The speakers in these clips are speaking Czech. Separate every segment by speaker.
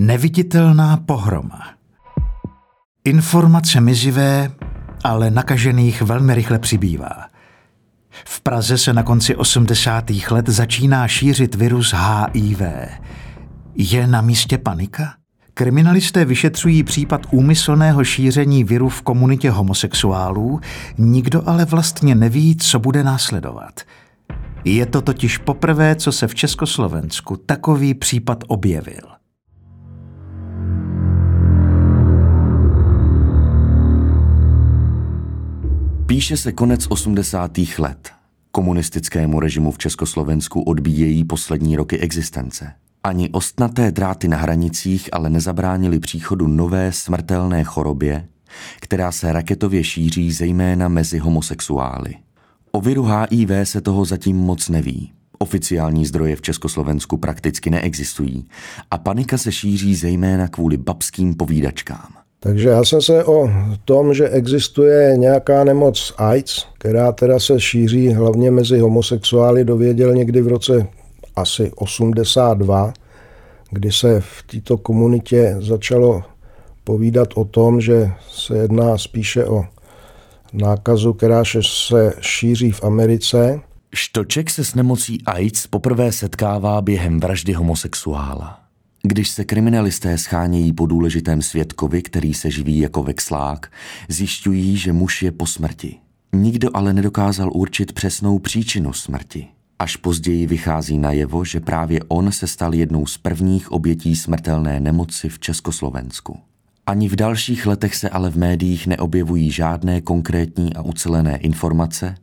Speaker 1: Neviditelná pohroma. Informace mizivé, ale nakažených velmi rychle přibývá. V Praze se na konci 80. let začíná šířit virus HIV. Je na místě panika? Kriminalisté vyšetřují případ úmyslného šíření viru v komunitě homosexuálů, nikdo ale vlastně neví, co bude následovat. Je to totiž poprvé, co se v Československu takový případ objevil.
Speaker 2: Píše se konec 80. let. Komunistickému režimu v Československu odbíjejí poslední roky existence. Ani ostnaté dráty na hranicích ale nezabránili příchodu nové smrtelné chorobě, která se raketově šíří zejména mezi homosexuály. O viru HIV se toho zatím moc neví. Oficiální zdroje v Československu prakticky neexistují a panika se šíří zejména kvůli babským povídačkám.
Speaker 3: Takže já jsem se o tom, že existuje nějaká nemoc AIDS, která teda se šíří hlavně mezi homosexuály, dověděl někdy v roce asi 82, kdy se v této komunitě začalo povídat o tom, že se jedná spíše o nákazu, která se šíří v Americe.
Speaker 2: Štoček se s nemocí AIDS poprvé setkává během vraždy homosexuála. Když se kriminalisté schánějí po důležitém svědkovi, který se živí jako vexlák, zjišťují, že muž je po smrti. Nikdo ale nedokázal určit přesnou příčinu smrti. Až později vychází najevo, že právě on se stal jednou z prvních obětí smrtelné nemoci v Československu. Ani v dalších letech se ale v médiích neobjevují žádné konkrétní a ucelené informace,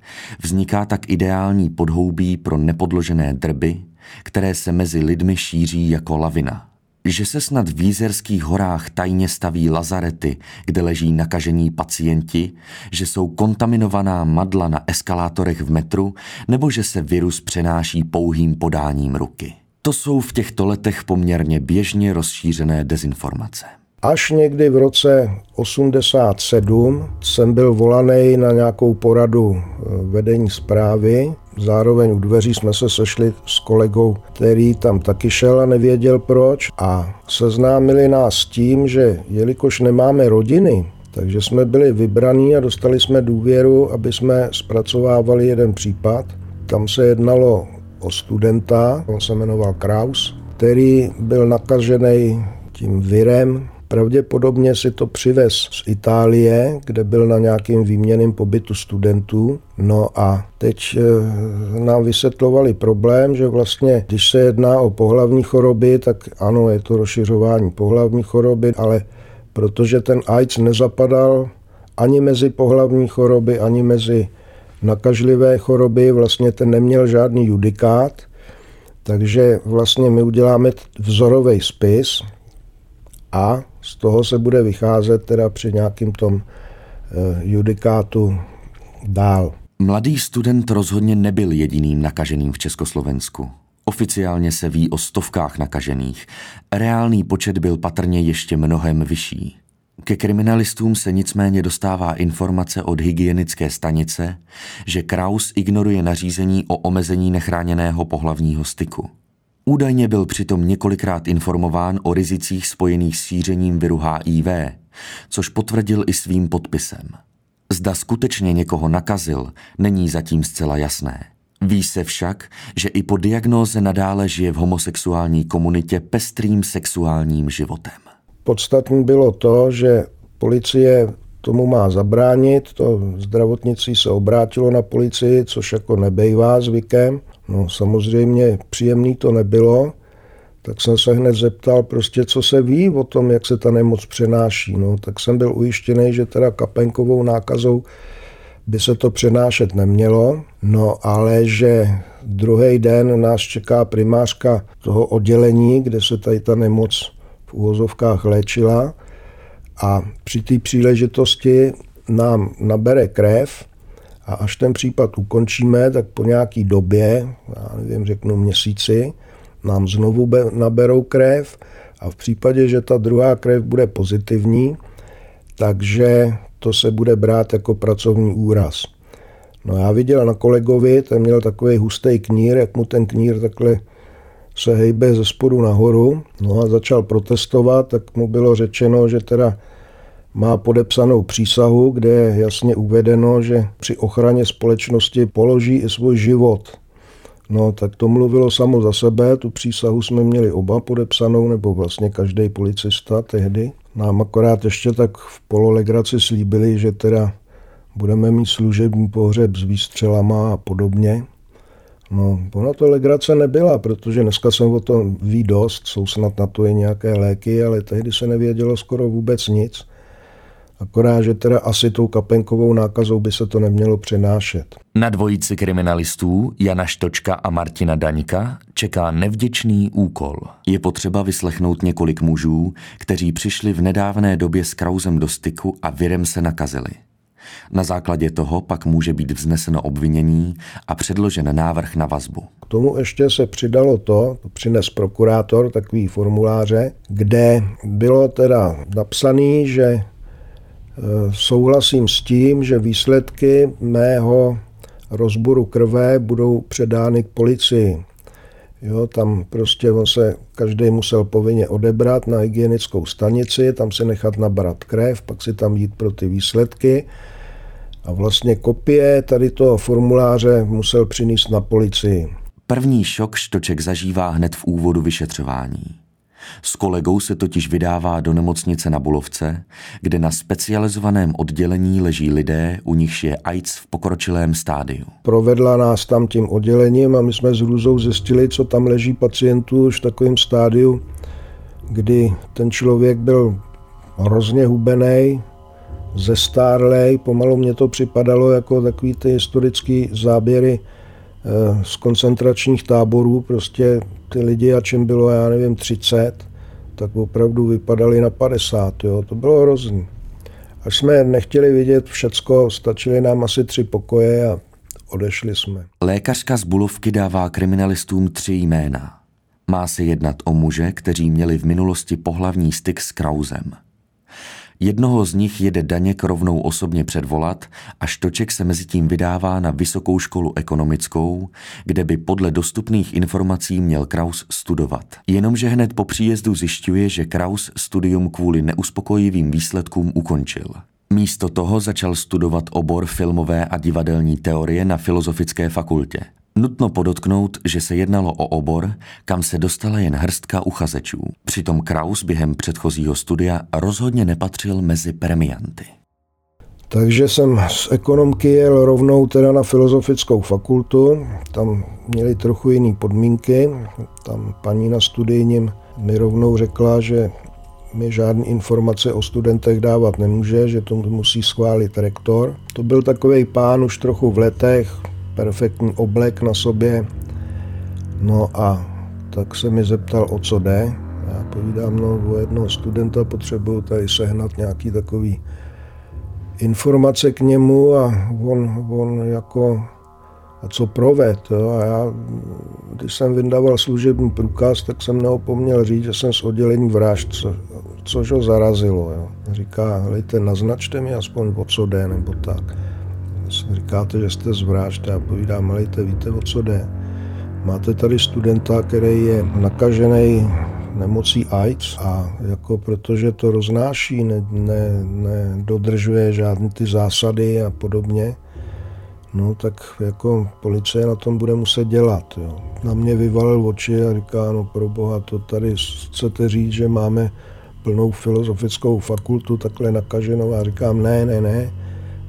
Speaker 2: vzniká tak ideální podhoubí pro nepodložené drby, které se mezi lidmi šíří jako lavina. Že se snad v Jízerských horách tajně staví lazarety, kde leží nakažení pacienti, že jsou kontaminovaná madla na eskalátorech v metru, nebo že se virus přenáší pouhým podáním ruky. To jsou v těchto letech poměrně běžně rozšířené dezinformace.
Speaker 3: Až někdy v roce 87 jsem byl volaný na nějakou poradu eh, vedení zprávy. Zároveň u dveří jsme se sešli s kolegou, který tam taky šel a nevěděl proč. A seznámili nás s tím, že jelikož nemáme rodiny, takže jsme byli vybraní a dostali jsme důvěru, aby jsme zpracovávali jeden případ. Tam se jednalo o studenta, on se jmenoval Kraus, který byl nakažený tím virem, Pravděpodobně si to přivez z Itálie, kde byl na nějakým výměným pobytu studentů. No a teď eh, nám vysvětlovali problém, že vlastně, když se jedná o pohlavní choroby, tak ano, je to rozšiřování pohlavní choroby, ale protože ten AIDS nezapadal ani mezi pohlavní choroby, ani mezi nakažlivé choroby, vlastně ten neměl žádný judikát, takže vlastně my uděláme vzorový spis a z toho se bude vycházet teda při nějakým tom eh, judikátu dál.
Speaker 2: Mladý student rozhodně nebyl jediným nakaženým v Československu. Oficiálně se ví o stovkách nakažených. Reálný počet byl patrně ještě mnohem vyšší. Ke kriminalistům se nicméně dostává informace od hygienické stanice, že Kraus ignoruje nařízení o omezení nechráněného pohlavního styku. Údajně byl přitom několikrát informován o rizicích spojených s šířením viru HIV, což potvrdil i svým podpisem. Zda skutečně někoho nakazil, není zatím zcela jasné. Ví se však, že i po diagnóze nadále žije v homosexuální komunitě pestrým sexuálním životem.
Speaker 3: Podstatní bylo to, že policie tomu má zabránit, to zdravotnictví se obrátilo na policii, což jako nebejvá zvykem. No samozřejmě příjemný to nebylo, tak jsem se hned zeptal prostě, co se ví o tom, jak se ta nemoc přenáší. No, tak jsem byl ujištěný, že teda kapenkovou nákazou by se to přenášet nemělo, no ale že druhý den nás čeká primářka toho oddělení, kde se tady ta nemoc v úvozovkách léčila a při té příležitosti nám nabere krev a až ten případ ukončíme, tak po nějaký době, já nevím, řeknu měsíci, nám znovu naberou krev a v případě, že ta druhá krev bude pozitivní, takže to se bude brát jako pracovní úraz. No já viděl na kolegovi, ten měl takový hustý knír, jak mu ten knír takhle se hejbe ze spodu nahoru. No a začal protestovat, tak mu bylo řečeno, že teda má podepsanou přísahu, kde je jasně uvedeno, že při ochraně společnosti položí i svůj život. No, tak to mluvilo samo za sebe, tu přísahu jsme měli oba podepsanou, nebo vlastně každý policista tehdy. Nám akorát ještě tak v pololegraci slíbili, že teda budeme mít služební pohřeb s výstřelama a podobně. No, ona to legrace nebyla, protože dneska jsem o tom ví dost, jsou snad na to i nějaké léky, ale tehdy se nevědělo skoro vůbec nic. Akorát, že teda asi tou kapenkovou nákazou by se to nemělo přenášet.
Speaker 2: Na dvojici kriminalistů Jana Štočka a Martina Daňka čeká nevděčný úkol. Je potřeba vyslechnout několik mužů, kteří přišli v nedávné době s Krauzem do styku a virem se nakazili. Na základě toho pak může být vzneseno obvinění a předložen návrh na vazbu.
Speaker 3: K tomu ještě se přidalo to, přines prokurátor takový formuláře, kde bylo teda napsané, že souhlasím s tím, že výsledky mého rozboru krve budou předány k policii. Jo, tam prostě on se každý musel povinně odebrat na hygienickou stanici, tam se nechat nabrat krev, pak si tam jít pro ty výsledky a vlastně kopie tady toho formuláře musel přinést na policii.
Speaker 2: První šok Štoček zažívá hned v úvodu vyšetřování. S kolegou se totiž vydává do nemocnice na Bulovce, kde na specializovaném oddělení leží lidé, u nichž je AIDS v pokročilém stádiu.
Speaker 3: Provedla nás tam tím oddělením a my jsme s Růzou zjistili, co tam leží pacientů už v takovém stádiu, kdy ten člověk byl hrozně hubený, zestárlej, pomalu mě to připadalo jako takový ty historické záběry z koncentračních táborů, prostě ty lidi, a čem bylo, já nevím, 30, tak opravdu vypadali na 50, jo, to bylo hrozný. Až jsme nechtěli vidět všecko, stačily nám asi tři pokoje a odešli jsme.
Speaker 2: Lékařka z Bulovky dává kriminalistům tři jména. Má se jednat o muže, kteří měli v minulosti pohlavní styk s Krauzem. Jednoho z nich jede Daněk rovnou osobně předvolat a Štoček se mezi tím vydává na vysokou školu ekonomickou, kde by podle dostupných informací měl Kraus studovat. Jenomže hned po příjezdu zjišťuje, že Kraus studium kvůli neuspokojivým výsledkům ukončil. Místo toho začal studovat obor filmové a divadelní teorie na Filozofické fakultě. Nutno podotknout, že se jednalo o obor, kam se dostala jen hrstka uchazečů. Přitom Kraus během předchozího studia rozhodně nepatřil mezi premianty.
Speaker 3: Takže jsem z ekonomky jel rovnou teda na filozofickou fakultu. Tam měli trochu jiné podmínky. Tam paní na studijním mi rovnou řekla, že mi žádné informace o studentech dávat nemůže, že to musí schválit rektor. To byl takový pán už trochu v letech, perfektní oblek na sobě. No a tak se mi zeptal, o co jde. Já povídám, no o jednoho studenta potřebuju tady sehnat nějaký takový informace k němu a on, on jako a co proved. Jo? A já, když jsem vydával služební průkaz, tak jsem neopomněl říct, že jsem z oddělení vražd, co, což ho zarazilo. Jo? Říká, hejte, naznačte mi aspoň o co jde, nebo tak. Říkáte, že jste z vražd, já povídám, malejte, víte, o co jde. Máte tady studenta, který je nakažený nemocí AIDS a jako protože to roznáší, ne, ne, nedodržuje žádné ty zásady a podobně, no tak jako policie na tom bude muset dělat. Jo. Na mě vyvalil oči a říká, no pro boha, to tady chcete říct, že máme plnou filozofickou fakultu takhle nakaženou a říkám, ne, ne, ne,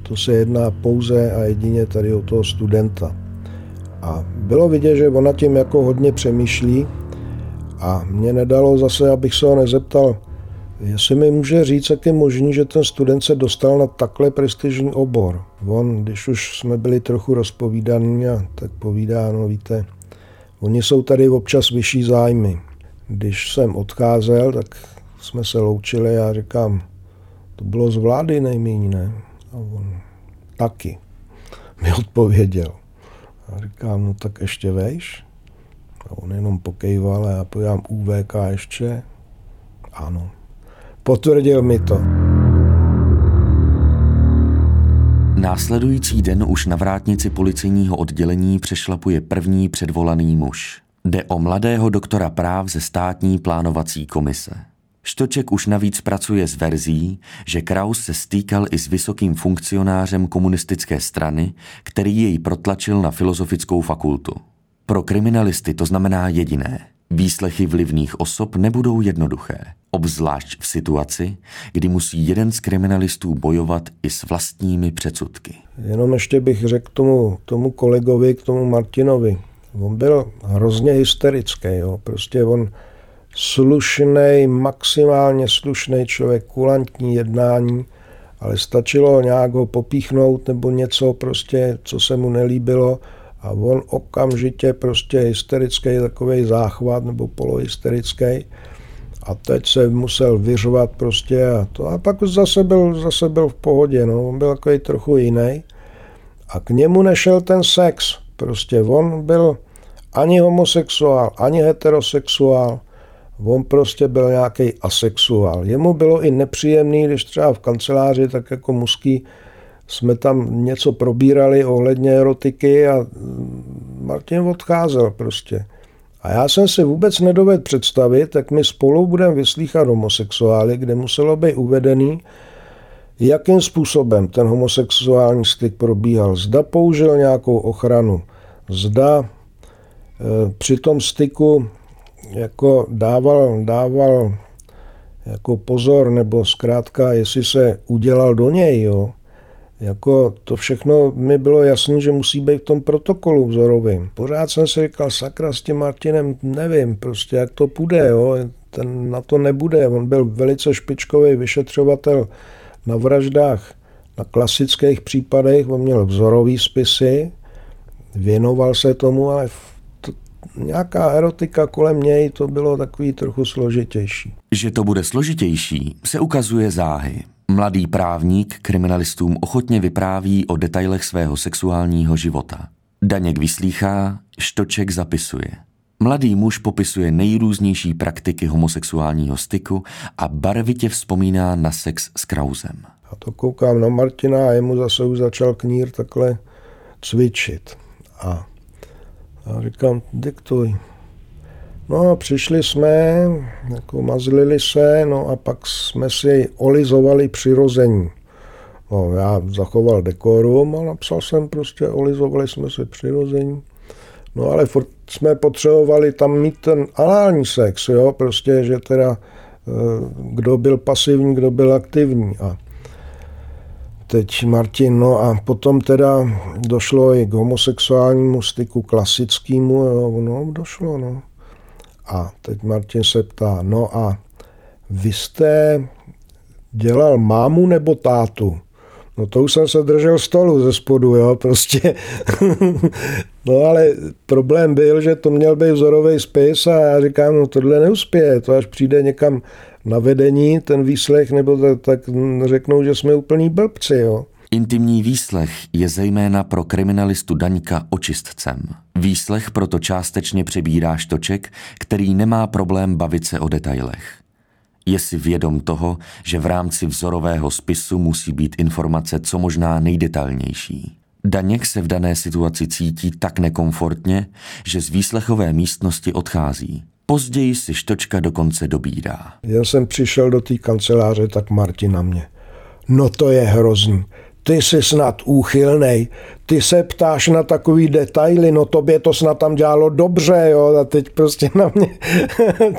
Speaker 3: to se jedná pouze a jedině tady o toho studenta. A bylo vidět, že ona tím jako hodně přemýšlí a mě nedalo zase, abych se ho nezeptal, jestli mi může říct, jak je možný, že ten student se dostal na takhle prestižní obor. On, když už jsme byli trochu rozpovídaní, a tak povídá, no víte, oni jsou tady občas vyšší zájmy. Když jsem odcházel, tak jsme se loučili a říkám, to bylo z vlády nejméně, ne? On taky mi odpověděl. A říkám, no tak ještě vejš? A on jenom pokejval a já podívám UVK ještě. Ano. Potvrdil mi to.
Speaker 2: Následující den už na vrátnici policejního oddělení přešlapuje první předvolaný muž. Jde o mladého doktora práv ze státní plánovací komise. Štoček už navíc pracuje s verzí, že Kraus se stýkal i s vysokým funkcionářem komunistické strany, který jej protlačil na filozofickou fakultu. Pro kriminalisty to znamená jediné. Výslechy vlivných osob nebudou jednoduché, obzvlášť v situaci, kdy musí jeden z kriminalistů bojovat i s vlastními předsudky.
Speaker 3: Jenom ještě bych řekl tomu, tomu kolegovi, k tomu Martinovi. On byl hrozně hysterický, jo. prostě on slušný, maximálně slušný člověk, kulantní jednání, ale stačilo nějak ho popíchnout nebo něco prostě, co se mu nelíbilo a on okamžitě prostě hysterický takový záchvat nebo polohysterický a teď se musel vyřovat prostě a to. A pak zase byl, zase byl v pohodě, no, on byl takový trochu jiný. A k němu nešel ten sex. Prostě on byl ani homosexuál, ani heterosexuál. On prostě byl nějaký asexuál. Jemu bylo i nepříjemný, když třeba v kanceláři, tak jako muský, jsme tam něco probírali ohledně erotiky a Martin odcházel prostě. A já jsem si vůbec nedovedl představit, jak my spolu budeme vyslýchat homosexuály, kde muselo být uvedený, jakým způsobem ten homosexuální styk probíhal. Zda použil nějakou ochranu, zda e, při tom styku jako dával, dával jako pozor, nebo zkrátka, jestli se udělal do něj, jo, jako to všechno mi bylo jasné, že musí být v tom protokolu vzorovým. Pořád jsem si říkal, sakra s tím Martinem, nevím prostě, jak to půjde, jo. Ten na to nebude. On byl velice špičkový vyšetřovatel na vraždách, na klasických případech, on měl vzorový spisy, věnoval se tomu, ale nějaká erotika kolem něj, to bylo takový trochu složitější.
Speaker 2: Že to bude složitější, se ukazuje záhy. Mladý právník kriminalistům ochotně vypráví o detailech svého sexuálního života. Daněk vyslýchá, Štoček zapisuje. Mladý muž popisuje nejrůznější praktiky homosexuálního styku a barvitě vzpomíná na sex s Krausem.
Speaker 3: A to koukám na Martina a jemu zase už začal knír takhle cvičit. A, a říkám, diktuj. No a přišli jsme, jako mazlili se, no a pak jsme si olizovali přirození. No, já zachoval dekorum a napsal jsem prostě, olizovali jsme si přirození. No ale furt jsme potřebovali tam mít ten anální sex, jo, prostě, že teda eh, kdo byl pasivní, kdo byl aktivní. A teď Martin, no a potom teda došlo i k homosexuálnímu styku klasickému, jo, no, došlo, no. A teď Martin se ptá, no a vy jste dělal mámu nebo tátu? No to už jsem se držel stolu ze spodu, jo, prostě. no ale problém byl, že to měl být vzorový spis a já říkám, no tohle neuspěje, to až přijde někam na vedení ten výslech, nebo tak, tak řeknou, že jsme úplní blbci, jo.
Speaker 2: Intimní výslech je zejména pro kriminalistu Daňka očistcem. Výslech proto částečně přebírá štoček, který nemá problém bavit se o detailech. Je si vědom toho, že v rámci vzorového spisu musí být informace co možná nejdetailnější. Daněk se v dané situaci cítí tak nekomfortně, že z výslechové místnosti odchází. Později si štočka dokonce dobírá.
Speaker 3: Já jsem přišel do té kanceláře, tak Martin na mě. No to je hrozný ty jsi snad úchylnej, ty se ptáš na takový detaily, no tobě to snad tam dělalo dobře, jo, a teď prostě na mě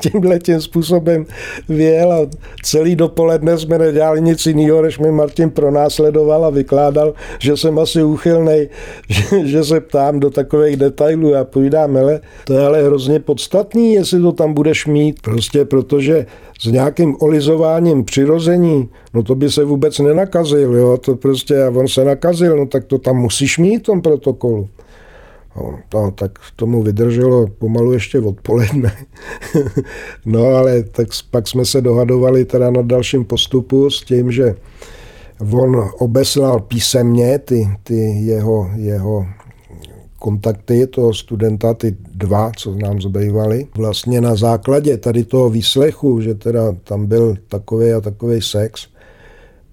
Speaker 3: tímhle tím způsobem věl a celý dopoledne jsme nedělali nic jiného, než mi Martin pronásledoval a vykládal, že jsem asi úchylnej, že, že se ptám do takových detailů a povídám, ale to je ale hrozně podstatný, jestli to tam budeš mít, prostě protože s nějakým olizováním přirození, no to by se vůbec nenakazil, jo, to prostě, a on se nakazil, no tak to tam musíš mít v tom protokolu. No, tak tomu vydrželo pomalu ještě odpoledne. no ale tak pak jsme se dohadovali teda na dalším postupu s tím, že on obeslal písemně ty, ty jeho, jeho kontakty toho studenta, ty dva, co nám zbývali. Vlastně na základě tady toho výslechu, že teda tam byl takový a takový sex,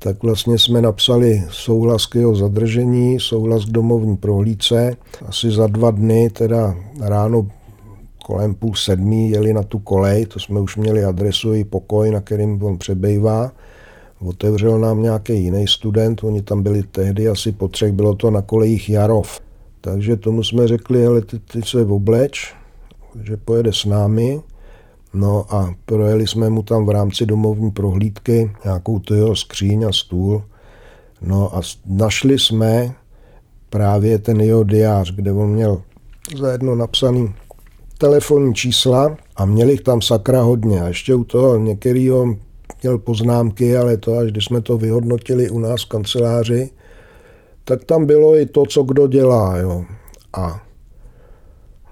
Speaker 3: tak vlastně jsme napsali souhlas k jeho zadržení, souhlas k domovní prohlídce. Asi za dva dny, teda ráno kolem půl sedmí jeli na tu kolej, to jsme už měli adresu i pokoj, na kterým on přebejvá. Otevřel nám nějaký jiný student, oni tam byli tehdy asi po třech, bylo to na kolejích Jarov. Takže tomu jsme řekli, ale ty, ty se obleč, že pojede s námi. No a projeli jsme mu tam v rámci domovní prohlídky nějakou to jeho skříň a stůl. No a našli jsme právě ten jeho diář, kde on měl za jedno napsaný telefonní čísla a měli jich tam sakra hodně. A ještě u toho některýho měl poznámky, ale to až když jsme to vyhodnotili u nás v kanceláři, tak tam bylo i to, co kdo dělá. Jo. A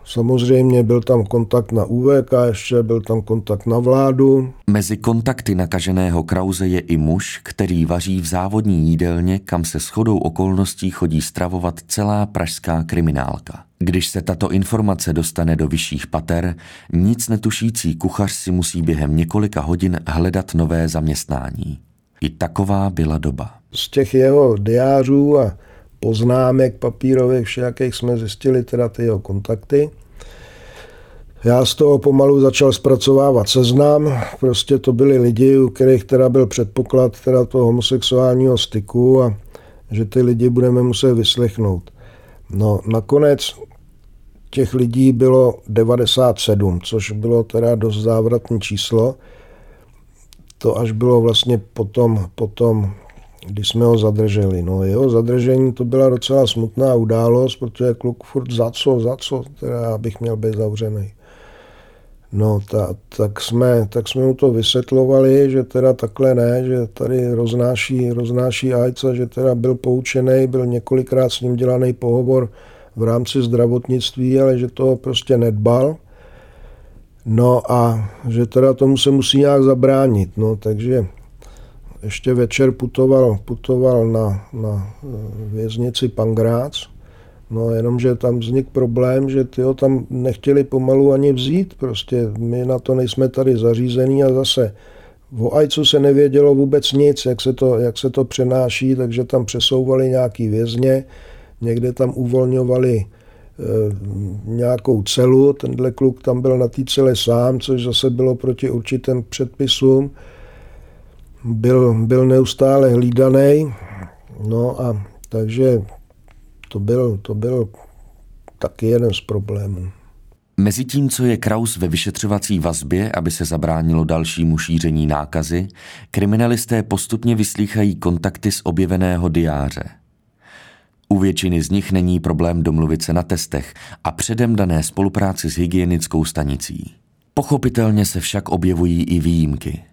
Speaker 3: Samozřejmě byl tam kontakt na UVK, ještě byl tam kontakt na vládu.
Speaker 2: Mezi kontakty nakaženého Krauze je i muž, který vaří v závodní jídelně, kam se shodou okolností chodí stravovat celá pražská kriminálka. Když se tato informace dostane do vyšších pater, nic netušící kuchař si musí během několika hodin hledat nové zaměstnání. I taková byla doba.
Speaker 3: Z těch jeho diářů a poznámek papírových všelijakých jsme zjistili teda ty jeho kontakty. Já z toho pomalu začal zpracovávat seznam. Prostě to byli lidi, u kterých teda byl předpoklad teda toho homosexuálního styku a že ty lidi budeme muset vyslechnout. No nakonec těch lidí bylo 97, což bylo teda dost závratné číslo. To až bylo vlastně potom, potom když jsme ho zadrželi. No, jeho zadržení to byla docela smutná událost, protože kluk furt za co, za co, teda já bych měl být zavřený. No, ta, tak, jsme, tak jsme mu to vysvětlovali, že teda takhle ne, že tady roznáší, roznáší AIDS a že teda byl poučený, byl několikrát s ním dělaný pohovor v rámci zdravotnictví, ale že to prostě nedbal. No a že teda tomu se musí nějak zabránit. No, takže ještě večer putoval, putoval na, na eh, věznici Pangrác, no jenomže tam vznik problém, že ty ho tam nechtěli pomalu ani vzít, prostě my na to nejsme tady zařízení a zase o AIDSu se nevědělo vůbec nic, jak se to, jak se to přenáší, takže tam přesouvali nějaký vězně, někde tam uvolňovali e, nějakou celu, tenhle kluk tam byl na té celé sám, což zase bylo proti určitým předpisům byl, byl neustále hlídaný, no a takže to byl, to byl taky jeden z problémů.
Speaker 2: Mezi tím, co je Kraus ve vyšetřovací vazbě, aby se zabránilo dalšímu šíření nákazy, kriminalisté postupně vyslýchají kontakty z objeveného diáře. U většiny z nich není problém domluvit se na testech a předem dané spolupráci s hygienickou stanicí. Pochopitelně se však objevují i výjimky –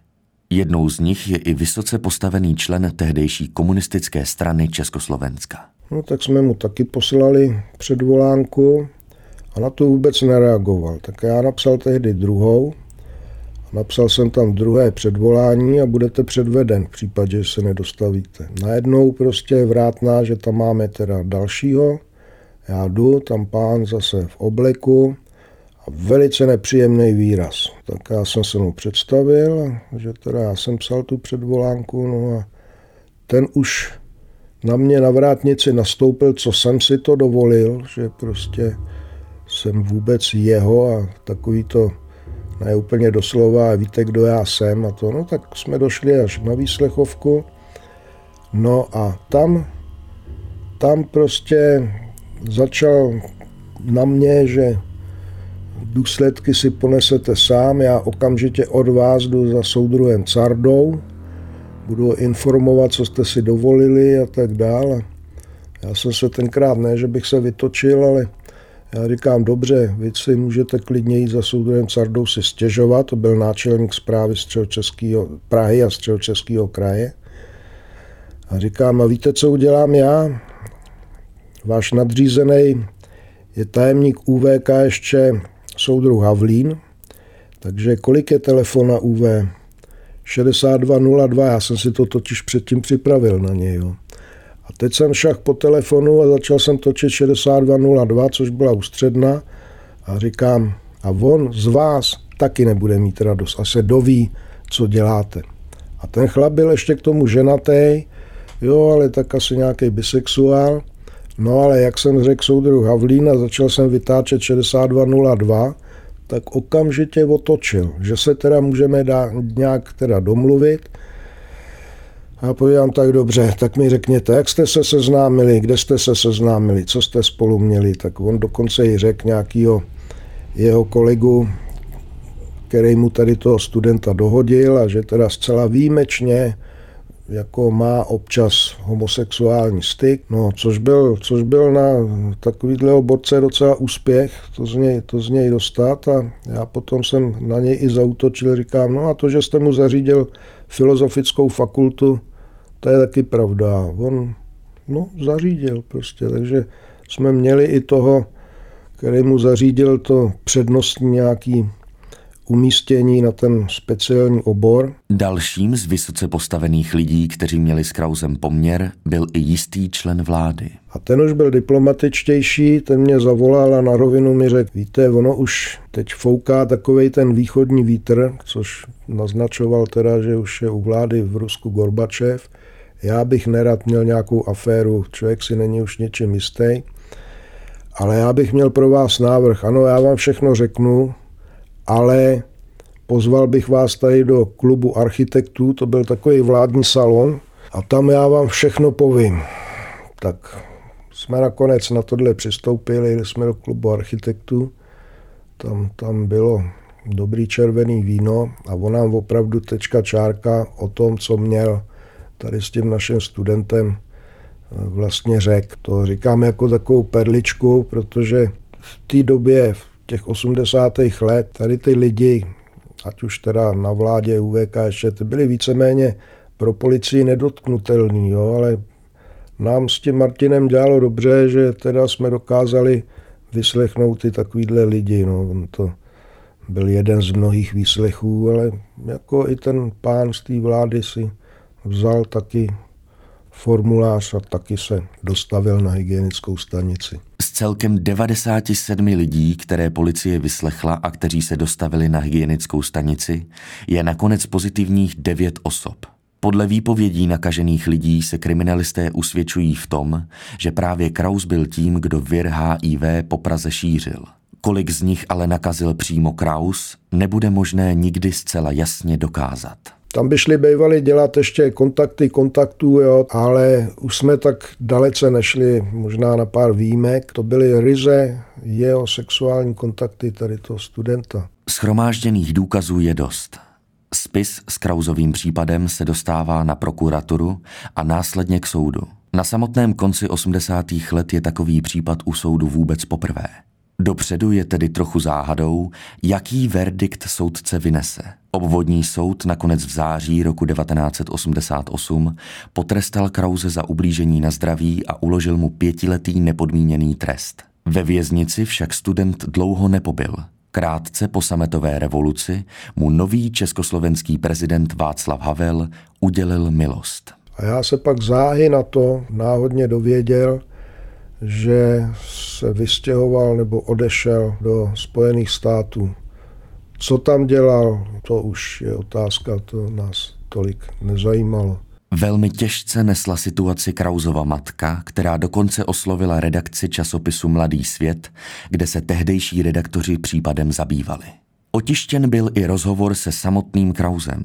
Speaker 2: Jednou z nich je i vysoce postavený člen tehdejší komunistické strany Československa.
Speaker 3: No tak jsme mu taky poslali předvolánku a na to vůbec nereagoval. Tak já napsal tehdy druhou, napsal jsem tam druhé předvolání a budete předveden v případě, že se nedostavíte. Najednou prostě vrátná, že tam máme teda dalšího, já jdu, tam pán zase v obleku, velice nepříjemný výraz. Tak já jsem se mu představil, že teda já jsem psal tu předvolánku, no a ten už na mě na vrátnici nastoupil, co jsem si to dovolil, že prostě jsem vůbec jeho a takový to ne úplně doslova, víte, kdo já jsem a to, no tak jsme došli až na výslechovku, no a tam, tam prostě začal na mě, že důsledky si ponesete sám, já okamžitě od vás jdu za soudruhem Cardou, budu informovat, co jste si dovolili a tak dále. Já jsem se tenkrát ne, že bych se vytočil, ale já říkám, dobře, vy si můžete klidně jít za soudruhem Cardou si stěžovat, to byl náčelník zprávy středočeského, Prahy a středočeského kraje. A říkám, a víte, co udělám já? Váš nadřízený je tajemník UVK ještě soudruh Havlín, takže kolik je telefon na UV? 6202, já jsem si to totiž předtím připravil na něj. Jo. A teď jsem šach po telefonu a začal jsem točit 6202, což byla ústředna a říkám, a on z vás taky nebude mít radost a se doví, co děláte. A ten chlap byl ještě k tomu ženatý, jo, ale tak asi nějaký bisexuál. No ale jak jsem řekl soudruh Havlín a začal jsem vytáčet 6202, tak okamžitě otočil, že se teda můžeme dá, nějak teda domluvit. A povídám tak dobře, tak mi řekněte, jak jste se seznámili, kde jste se seznámili, co jste spolu měli. Tak on dokonce i řekl nějakýho jeho kolegu, který mu tady toho studenta dohodil a že teda zcela výjimečně jako má občas homosexuální styk, no, což byl, což byl na takovýhle borce docela úspěch, to z, něj, to z něj dostat a já potom jsem na něj i zautočil, říkám, no a to, že jste mu zařídil filozofickou fakultu, to je taky pravda. On, no, zařídil prostě, takže jsme měli i toho, který mu zařídil to přednostní nějaký umístění na ten speciální obor.
Speaker 2: Dalším z vysoce postavených lidí, kteří měli s Krausem poměr, byl i jistý člen vlády.
Speaker 3: A ten už byl diplomatičtější, ten mě zavolal a na rovinu mi řekl, víte, ono už teď fouká takovej ten východní vítr, což naznačoval teda, že už je u vlády v Rusku Gorbačev. Já bych nerad měl nějakou aféru, člověk si není už něčím jistý. Ale já bych měl pro vás návrh. Ano, já vám všechno řeknu, ale pozval bych vás tady do klubu architektů, to byl takový vládní salon, a tam já vám všechno povím. Tak jsme nakonec na tohle přistoupili, jsme do klubu architektů, tam, tam bylo dobrý červený víno a on nám opravdu tečka čárka o tom, co měl tady s tím naším studentem eh, vlastně řek. To říkám jako takovou perličku, protože v té době, v těch 80. let tady ty lidi, ať už teda na vládě UVK ještě, ty byli víceméně pro policii nedotknutelní, jo, ale nám s tím Martinem dělalo dobře, že teda jsme dokázali vyslechnout ty takovýhle lidi. No. On to byl jeden z mnohých výslechů, ale jako i ten pán z té vlády si vzal taky formulář a taky se dostavil na hygienickou stanici.
Speaker 2: Celkem 97 lidí, které policie vyslechla a kteří se dostavili na hygienickou stanici, je nakonec pozitivních 9 osob. Podle výpovědí nakažených lidí se kriminalisté usvědčují v tom, že právě Kraus byl tím, kdo vir HIV po Praze šířil. Kolik z nich ale nakazil přímo Kraus, nebude možné nikdy zcela jasně dokázat.
Speaker 3: Tam by šli bývali dělat ještě kontakty kontaktů, jo, ale už jsme tak dalece nešli, možná na pár výjimek. To byly ryze jeho sexuální kontakty tady toho studenta.
Speaker 2: Schromážděných důkazů je dost. Spis s Krauzovým případem se dostává na prokuraturu a následně k soudu. Na samotném konci 80. let je takový případ u soudu vůbec poprvé. Dopředu je tedy trochu záhadou, jaký verdikt soudce vynese. Obvodní soud nakonec v září roku 1988 potrestal Krause za ublížení na zdraví a uložil mu pětiletý nepodmíněný trest. Ve věznici však student dlouho nepobyl. Krátce po sametové revoluci mu nový československý prezident Václav Havel udělil milost.
Speaker 3: A já se pak záhy na to náhodně dověděl, že se vystěhoval nebo odešel do Spojených států. Co tam dělal, to už je otázka, to nás tolik nezajímalo.
Speaker 2: Velmi těžce nesla situaci Krauzova matka, která dokonce oslovila redakci časopisu Mladý svět, kde se tehdejší redaktoři případem zabývali. Otištěn byl i rozhovor se samotným Krauzem.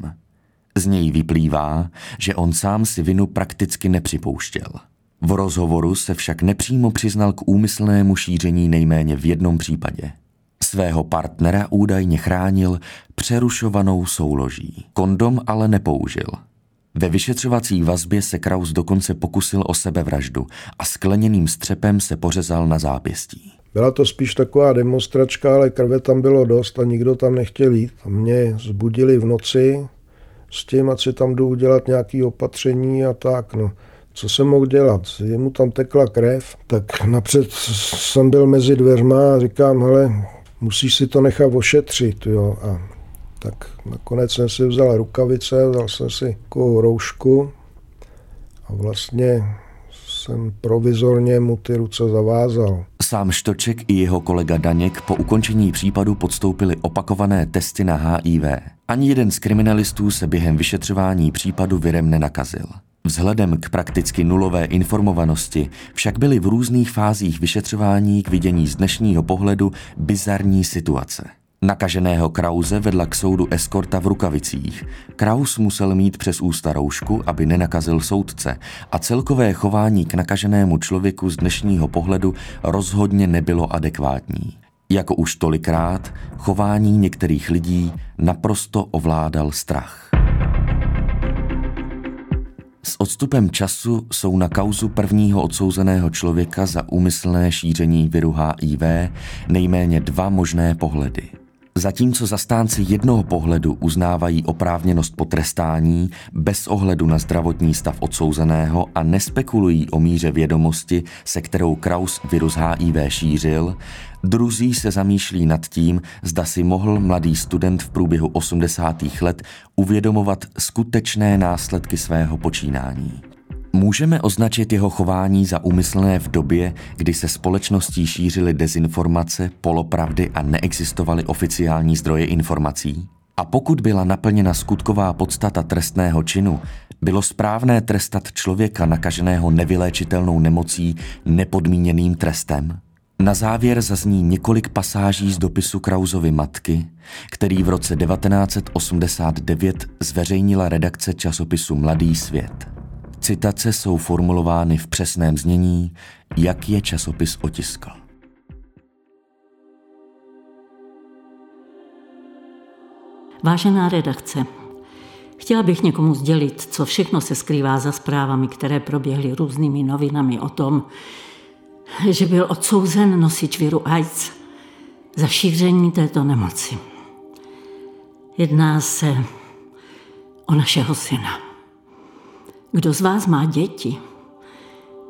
Speaker 2: Z něj vyplývá, že on sám si vinu prakticky nepřipouštěl – v rozhovoru se však nepřímo přiznal k úmyslnému šíření nejméně v jednom případě. Svého partnera údajně chránil přerušovanou souloží. Kondom ale nepoužil. Ve vyšetřovací vazbě se Kraus dokonce pokusil o sebevraždu a skleněným střepem se pořezal na zápěstí.
Speaker 3: Byla to spíš taková demonstračka, ale krve tam bylo dost a nikdo tam nechtěl jít. A mě zbudili v noci s tím, ať si tam jdu udělat nějaké opatření a tak. No Co jsem mohl dělat? Jemu tam tekla krev, tak napřed jsem byl mezi dveřma a říkám, hele, musíš si to nechat ošetřit, jo. A tak nakonec jsem si vzal rukavice, vzal jsem si takovou roušku a vlastně jsem provizorně mu ty ruce zavázal.
Speaker 2: Sám Štoček i jeho kolega Daněk po ukončení případu podstoupili opakované testy na HIV. Ani jeden z kriminalistů se během vyšetřování případu virem nenakazil. Vzhledem k prakticky nulové informovanosti však byly v různých fázích vyšetřování k vidění z dnešního pohledu bizarní situace. Nakaženého Krause vedla k soudu eskorta v rukavicích. Kraus musel mít přes ústa roušku, aby nenakazil soudce a celkové chování k nakaženému člověku z dnešního pohledu rozhodně nebylo adekvátní. Jako už tolikrát, chování některých lidí naprosto ovládal strach. S odstupem času jsou na kauzu prvního odsouzeného člověka za úmyslné šíření viru HIV nejméně dva možné pohledy – Zatímco zastánci jednoho pohledu uznávají oprávněnost potrestání bez ohledu na zdravotní stav odsouzeného a nespekulují o míře vědomosti, se kterou Kraus virus HIV šířil, druzí se zamýšlí nad tím, zda si mohl mladý student v průběhu 80. let uvědomovat skutečné následky svého počínání. Můžeme označit jeho chování za úmyslné v době, kdy se společností šířily dezinformace, polopravdy a neexistovaly oficiální zdroje informací? A pokud byla naplněna skutková podstata trestného činu, bylo správné trestat člověka nakaženého nevyléčitelnou nemocí nepodmíněným trestem? Na závěr zazní několik pasáží z dopisu Krauzovy matky, který v roce 1989 zveřejnila redakce časopisu Mladý svět. Citace jsou formulovány v přesném znění, jak je časopis otiskal.
Speaker 4: Vážená redakce, chtěla bych někomu sdělit, co všechno se skrývá za zprávami, které proběhly různými novinami o tom, že byl odsouzen nosič viru AIDS za šíření této nemoci. Jedná se o našeho syna. Kdo z vás má děti,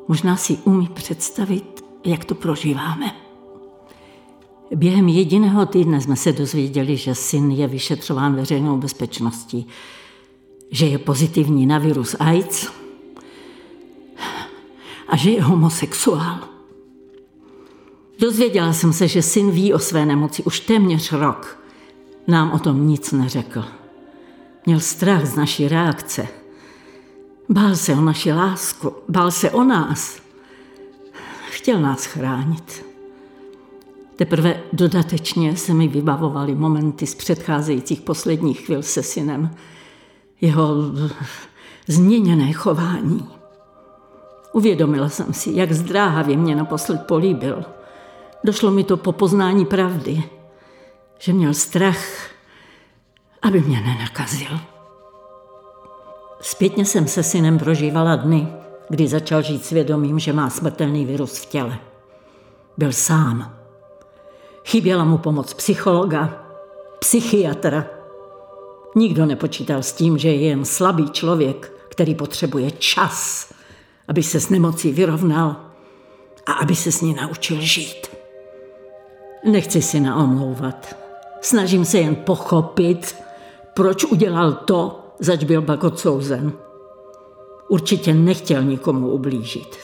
Speaker 4: možná si umí představit, jak to prožíváme. Během jediného týdne jsme se dozvěděli, že syn je vyšetřován veřejnou bezpečností, že je pozitivní na virus AIDS a že je homosexuál. Dozvěděla jsem se, že syn ví o své nemoci už téměř rok. Nám o tom nic neřekl. Měl strach z naší reakce – Bál se o naši lásku, bál se o nás. Chtěl nás chránit. Teprve dodatečně se mi vybavovaly momenty z předcházejících posledních chvil se synem. Jeho změněné chování. Uvědomila jsem si, jak zdráhavě mě naposled políbil. Došlo mi to po poznání pravdy, že měl strach, aby mě nenakazil. Zpětně jsem se synem prožívala dny, kdy začal žít svědomím, že má smrtelný virus v těle. Byl sám. Chyběla mu pomoc psychologa, psychiatra. Nikdo nepočítal s tím, že je jen slabý člověk, který potřebuje čas, aby se s nemocí vyrovnal a aby se s ní naučil žít. Nechci si naomlouvat. Snažím se jen pochopit, proč udělal to, zač byl pak odsouzen. Určitě nechtěl nikomu ublížit.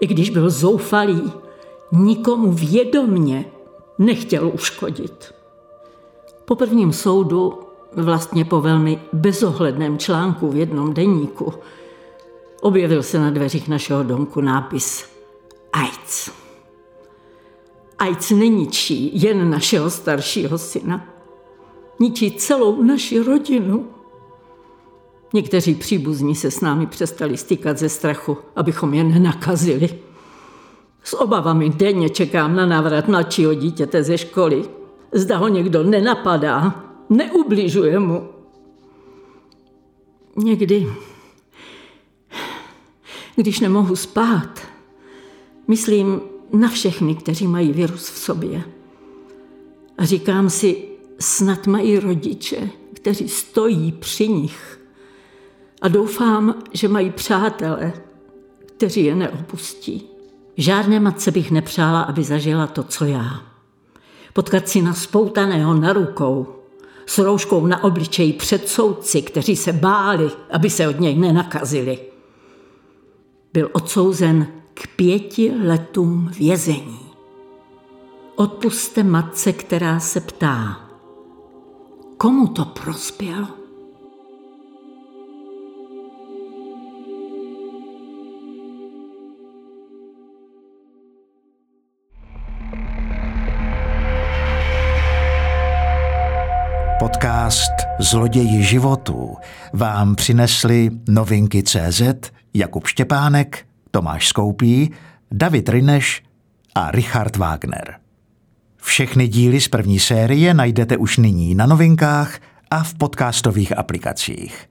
Speaker 4: I když byl zoufalý, nikomu vědomně nechtěl uškodit. Po prvním soudu, vlastně po velmi bezohledném článku v jednom denníku, objevil se na dveřích našeho domku nápis AIDS. AIDS neničí jen našeho staršího syna. Ničí celou naši rodinu. Někteří příbuzní se s námi přestali stýkat ze strachu, abychom je nenakazili. S obavami denně čekám na návrat mladšího dítěte ze školy. Zda ho někdo nenapadá, neubližuje mu. Někdy, když nemohu spát, myslím na všechny, kteří mají virus v sobě. A říkám si, snad mají rodiče, kteří stojí při nich – a doufám, že mají přátele, kteří je neopustí. Žádné matce bych nepřála, aby zažila to, co já. Potkat si na spoutaného na rukou, s rouškou na obličeji před soudci, kteří se báli, aby se od něj nenakazili. Byl odsouzen k pěti letům vězení. Odpuste matce, která se ptá, komu to prospělo?
Speaker 1: Podcast Zloději životů vám přinesli novinky CZ Jakub Štěpánek, Tomáš Skoupí, David Rineš a Richard Wagner. Všechny díly z první série najdete už nyní na novinkách a v podcastových aplikacích.